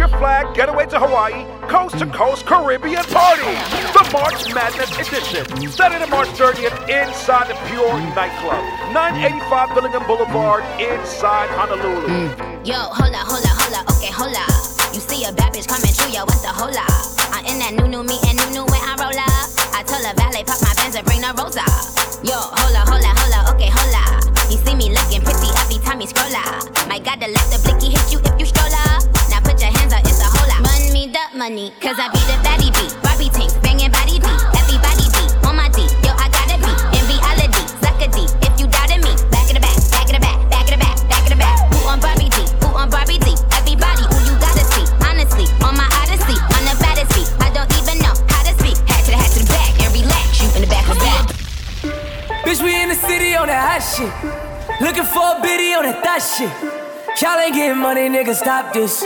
your flag, getaway to Hawaii, coast to coast Caribbean party. The March Madness edition. Saturday, March 30th, inside the Pure Nightclub. 985 Dillingham Boulevard, inside Honolulu. Yo, hola, hola, hola, okay, hola. You see a bad bitch coming through, yo, what's the hola? I'm in that new new me and new new when I roll up. I told a valet, pop my Benz and bring the rosa. Yo, hola, hola, hola, okay, hola. You see me looking pretty every time he scroll up. My God, the let the blicky hit you money, cause I be the baddie beat. Barbie tank, banging body beat. Everybody beat, on my D. Yo, I gotta be in reality. Suck a D, if you doubted me. Back in the back, back in the back, back in the back, back in the back. Who on Barbie D? Who on Barbie D? Everybody who you gotta see. Honestly, on my odyssey, on the baddest beat. I don't even know how to speak. Hat to the hat to the back and relax. You in the back of back. Bitch, we in the city on that hot shit. Looking for a biddy on that thot shit. Y'all ain't getting money, nigga, stop this.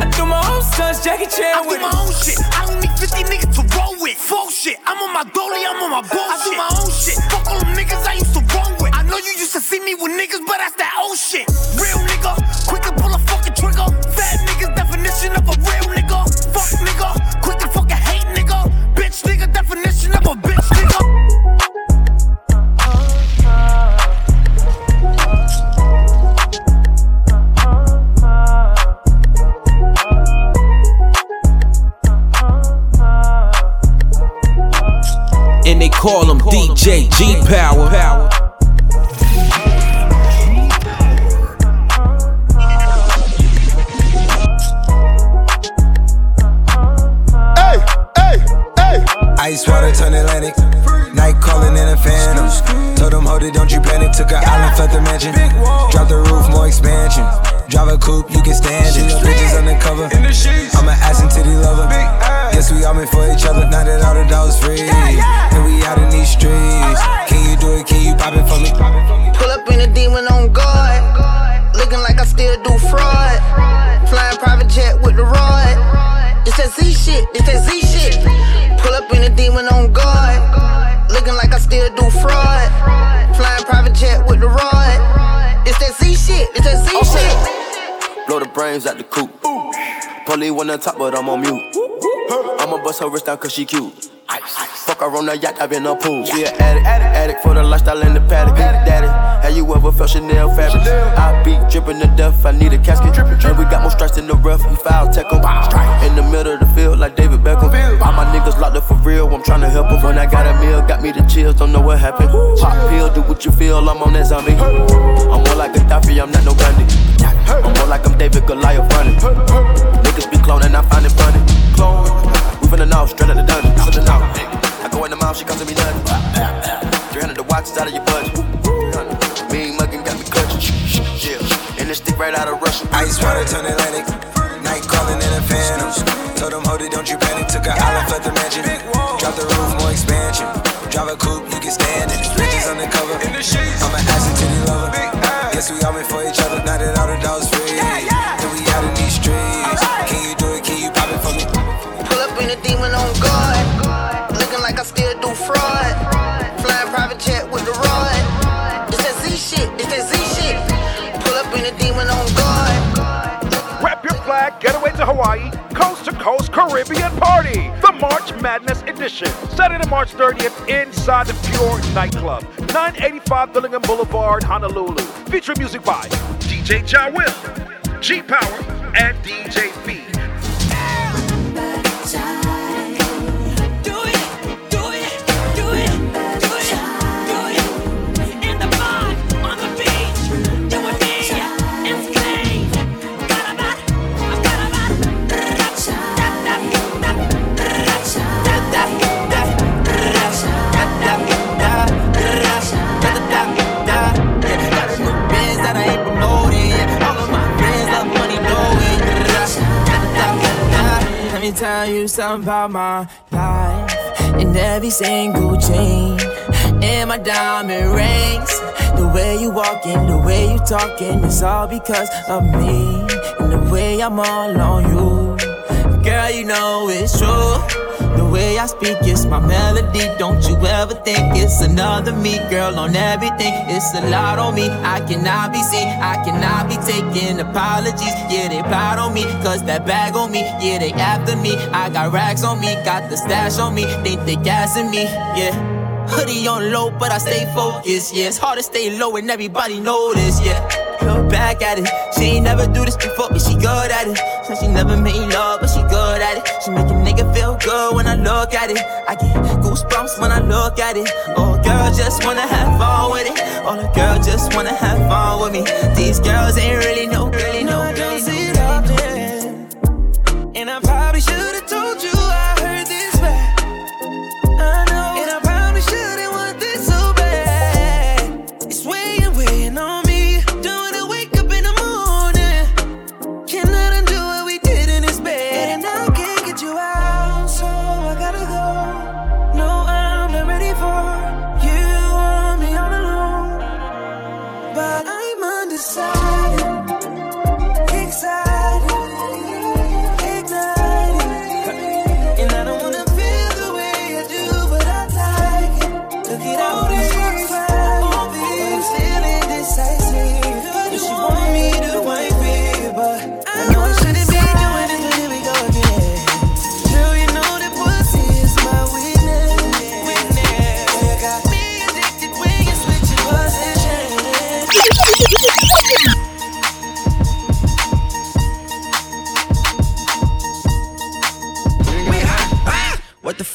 I do my own stunts, Jackie Chan with. I do my own shit. I don't need 50 niggas to roll with. Full shit. I'm on my dolly, I'm on my bullshit. I do my own shit. Fuck all them niggas I used to roll with. I know you used to see me with niggas, but that's that old shit. Real nigga, quick to pull a fucking trigger. Fat niggas definition of a real nigga. Fuck nigga, call him DJ G Power. Hey, hey, hey. Ice water turn Atlantic. Night Told hold it, don't you panic. Took an island, left the mansion. Drop the roof, more expansion. Drive a coupe, you can stand it. Bitches undercover. I'm an ass and titty lover. Guess we all meant for each other. Now that all the dogs free. And we out in these streets. Can you do it? Can you pop it for me? Pull up in a demon on guard. Looking like I still do fraud. Flying private jet with the rod. It's that Z shit, it's that Z shit. Pull up in a demon on guard. Looking like I still do fraud. Flying private jet with the rod. It's that Z shit, it's that Z shit. Blow the brains out the coop. Polly one on top, but I'm on mute. I'ma bust her wrist down cause she cute. Fuck her on the yacht, I've been a pool. An addict, addict, addict for the lifestyle in the paddock. Daddy, have you ever felt Chanel fabric? I be dripping to death, I need a casket. And we got more strikes in the rough, we foul tech 'em. In the middle of the field, like David Beckham. All my niggas locked up for real, I'm tryna help 'em. When I got a meal, got me the chills, don't know what happened. Pop pill, do what you feel, I'm on that zombie. I'm more like Gaddafi, I'm not no Gandhi. I'm more like I'm David Goliath running. Niggas be cloning, I find it funny. Clone. We finna know, straight out the dungeon. Finna know. I go in the mouth, she comes to me nothing. 300 the watches out of your budget. Mean muggin' got me clutching. Yeah. And this stick right out of Russia. Ice water turn Atlantic. Night calling in a phantom. Told them, hold it, don't you panic. Took an island, left the mansion. Drop the roof, more expansion. Drive a coupe, you can stand it. Bitches undercover. I'm an ass and titty lover. Guess we all meant for each other. Now that all the dogs free. And we out in to Hawaii, coast to coast Caribbean party. The March Madness edition. Saturday, March 30th, inside the Pure Nightclub. 985 Dillingham Boulevard, Honolulu. Featuring music by DJ Ja Will, G Power, and DJ V. something about my life. And every single chain, and my diamond rings. The way you walk walking, the way you talking, it's all because of me. And the way I'm all on you. Girl, you know it's true. Way I speak is my melody. Don't you ever think it's another me, girl, on everything. It's a lot on me. I cannot be seen. I cannot be taking apologies. Yeah, they proud on me. Cause that bag on me. Yeah, they after me. I got racks on me. Got the stash on me. They think they gassing me. Yeah. Hoodie on low, but I stay focused. Yeah, it's hard to stay low and everybody know this. Yeah, look back at it. She ain't never do this before, but she good at it. So she never made love, but she good at it. She make a nigga feel good when I look at it. I get goosebumps when I look at it. Oh, girl just wanna have fun with it. All the girls just wanna have fun with me. These girls ain't really no, really no.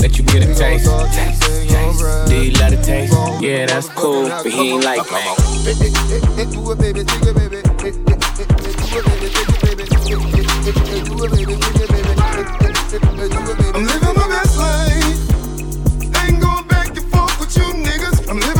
Let you get a taste. Taste, taste. Do you love the taste? Yeah, that's cool, but he ain't like me. I'm living my best life. Ain't going back and forth with you niggas. I'm living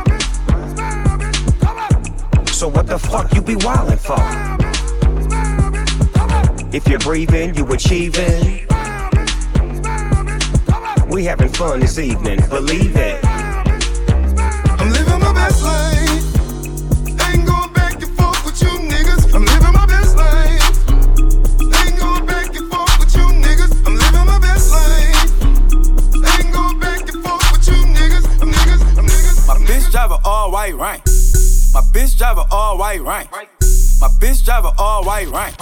So what the fuck you be wildin' for? If you're breathing, you achieving. We having fun this evening, believe it. I'm living my best life. Ain't going back and forth with you niggas. I'm living my best life. Ain't going back and forth with you niggas. I'm living my best life. Ain't going back and forth with you niggas. I'm niggas. I'm niggas. My bitch drive a all white rank. My bitch drive a all white rank. My bitch drive a all white rank.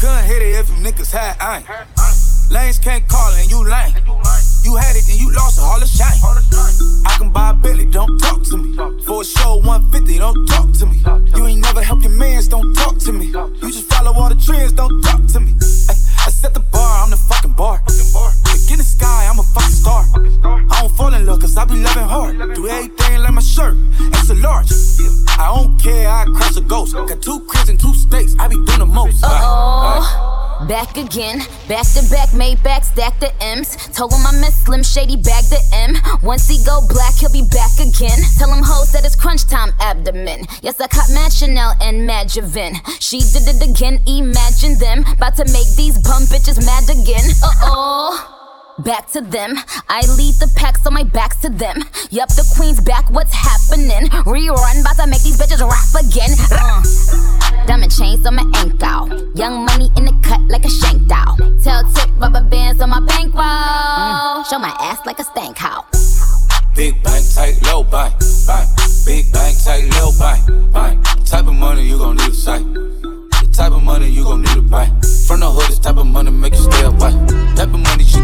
Couldn't hit it if you niggas had aim. Lanes can't call and you lame. You had it, then you lost it, all the shame. I can buy a Billy, don't talk to me. For a show 150, don't talk to me. You ain't never helped your mans, don't talk to me. You just follow all the trends, don't talk to me. Ay, I set the bar, I'm the fucking bar. Look in the sky, I'm a fucking star. I don't fall in love, cause I be loving hard. Do everything like my shirt, it's a large. I don't care, I cross a ghost. Got two cribs and two states, I be doing the most. Uh-oh. Back again, back to back, made back, stack the M's. Told him I miss Slim Shady, bag the M. Once he go black, he'll be back again. Tell him hoes that it's crunch time abdomen. Yes, I caught Mad Chanel and Mad Javin. She did it again, imagine them. About to make these bum bitches mad again. Uh oh. Back to them. I lead the pack, so my back's to them. Yup, the queen's back, what's happening? Rerun, about to make these bitches rap again. Uh. Diamond chains on my ankle. Young money in the cut like a shank doll. Tell tip rubber bands on my bankroll. Show my ass like a stank cow. Big bank, tight, low bank, bank. Big bank, tight, low bank, bank. Type of money you gon' need a sight. The type of money you gon' need to buy. From the hood, this type of money make you stay away. Type of money you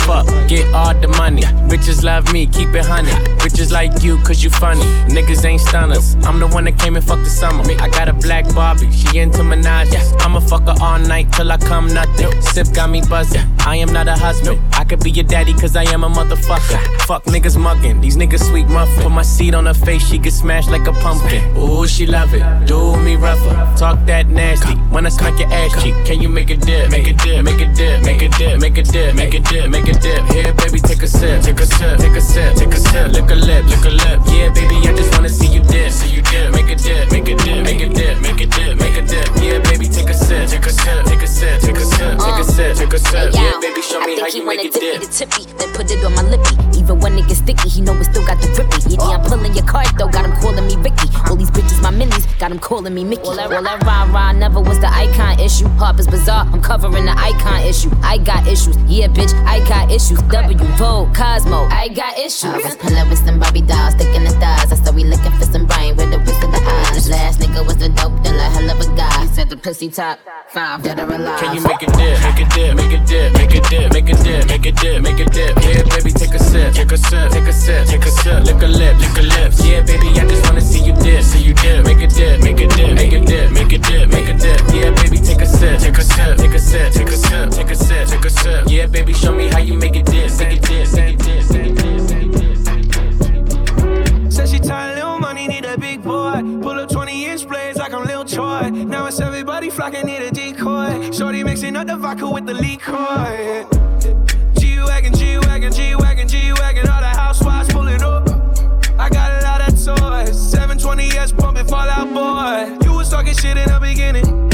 Fuck, get all the money. Bitches love me, keep it honey. Bitches like you, cause you funny. Niggas ain't stunners. I'm the one that came and fucked the summer. I got a black Barbie, she into Minaj. I'ma fuck her all night till I come nothing. Sip got me buzzing. I am not a husband. I could be your daddy, cause I am a motherfucker. Fuck niggas mugging, these niggas sweet muffin. Put my seed on her face, she get smashed like a pumpkin. Ooh, she love it. Do me rougher. Talk that nasty. When I smack your ass cheek, can you make a dip? Make a dip, make a dip, make a dip, make a dip, make a dip, make a dip. Here, baby, take a sip, take a sip, take a sip, take a sip. Lick a lip, lick a lip. Yeah, baby, I just wanna see you dip, see you dip. Make a dip, make a dip, make a dip, make a dip, make a dip. Yeah, baby, take a sip, take a sip, take a sip, take a sip, take a sip, take a sip. Yeah, baby, show me how you make it dip dip. the tippy, then put it on my lippy. Even when it gets sticky, he know it still got the grippy. Yeah, yeah, I'm pulling your card though, got him calling me Ricky. All these bitches my minis, got him calling me Mickey. All that, all that rah rah never was the icon issue. Harper's Bazaar, I'm covering the icon issue. I got issues, yeah, bitch, I got issues. W Vogue, Cosmo, I got issues. I was pulling with some Barbie dolls, sticking the stars. I saw we looking for some brain with the whisk of the eyes. Last nigga was the dope dealer, hell of a guy. He said the pussy top five, dead or alive. Can you make a dip, make a dip, make a dip, make a dip, make a dip, make a dip, make a dip? Yeah, baby, take a sip, take a sip, take a sip, take a sip. Lick a lip, lick a lips. Yeah, baby, I just wanna see you dip, see you dip. Make a dip, make a dip, make a dip, make a dip, make a dip. Yeah, baby, take a sip, take a sip, take a sip, take a sip, take a sip, take a sip. Yeah, baby, show me how you make it dip, make it dip, make it dip, make it dip, make. Said she tired, little money, need a big boy. Pull up 20 inch blades like I'm Lil Troy. Now it's everybody flocking, need a decoy. Shorty mixing up the vodka with the liquor. G Wagon, G Wagon, G Wagon, G Wagon, all the housewives pulling up. I got a lot of toys. 720S pumping Fall Out Boy. You was talking shit in the beginning.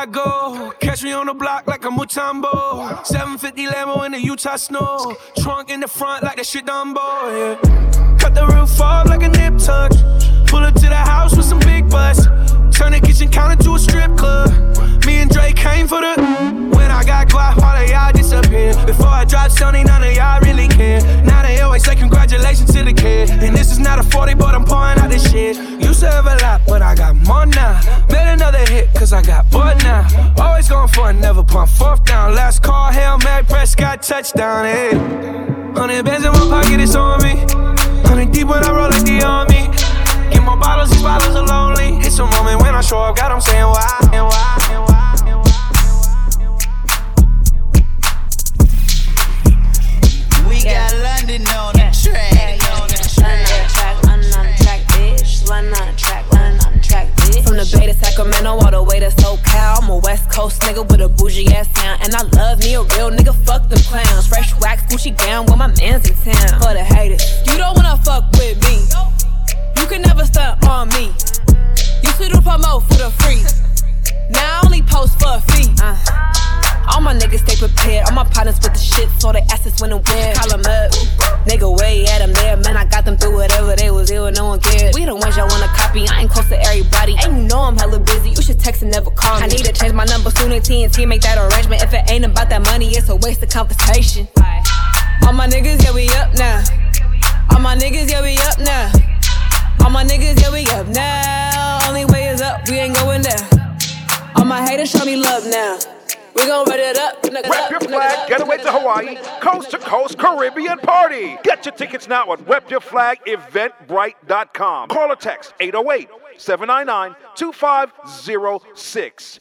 I go, catch me on the block like a Mutombo. 750 Lambo in the Utah snow. Trunk in the front like that shit Dumbo, yeah. Cut the roof off like a nip tuck. Pull up to the house with some big butts. Turn the kitchen counter to a strip club. Me and Drake came for the. When I got quiet, all of y'all disappear. Before I dropped Sony, none of y'all really care. Now they always say congratulations to the kid. And this is not a 40, but I'm pouring out this shit. Used to have a lot, but I got more now. Made another hit, cause I got bored now. Always going for it, never pump fourth down. Last call, Hail Mary, Prescott, touchdown, hey. Hundred bands in my pocket, it's on me. Hundred deep when I roll like the army. Get more bottles, these bottles are lonely. It's a moment when I show up, God, I'm saying why, and why, and why. We got London on the track. On that track. From the Bay to Sacramento, all the way to SoCal. I'm a West Coast nigga with a bougie ass sound. And I love me a real nigga, fuck them clowns. Fresh wax, Gucci gown with my mans in town. For the haters, you don't wanna fuck with me. You can never stunt on me. Used to do promo for the free. Now I only post for a fee. Uh. All my niggas stay prepared. All my partners with the shit, so they asses when I'm weird. Call them up. Nigga, way at them there. Man, I got them through whatever they was ill, no one cared. We the ones y'all wanna copy. I ain't close to everybody. And you know I'm hella busy. You should text and never call me. I need to change my number soon and TNT make that arrangement. If it ain't about that money, it's a waste of conversation. All my niggas, yeah, we up now. All my niggas, yeah, we up now. All my niggas, yeah, we up now. Only way is up, we ain't going down. All my haters show me love now. We gon' run it up. Rep your flag, get away to Hawaii, coast to coast Caribbean party. Get your tickets now at RepYourFlagEventBrite.com. Call or text 808 799 2506.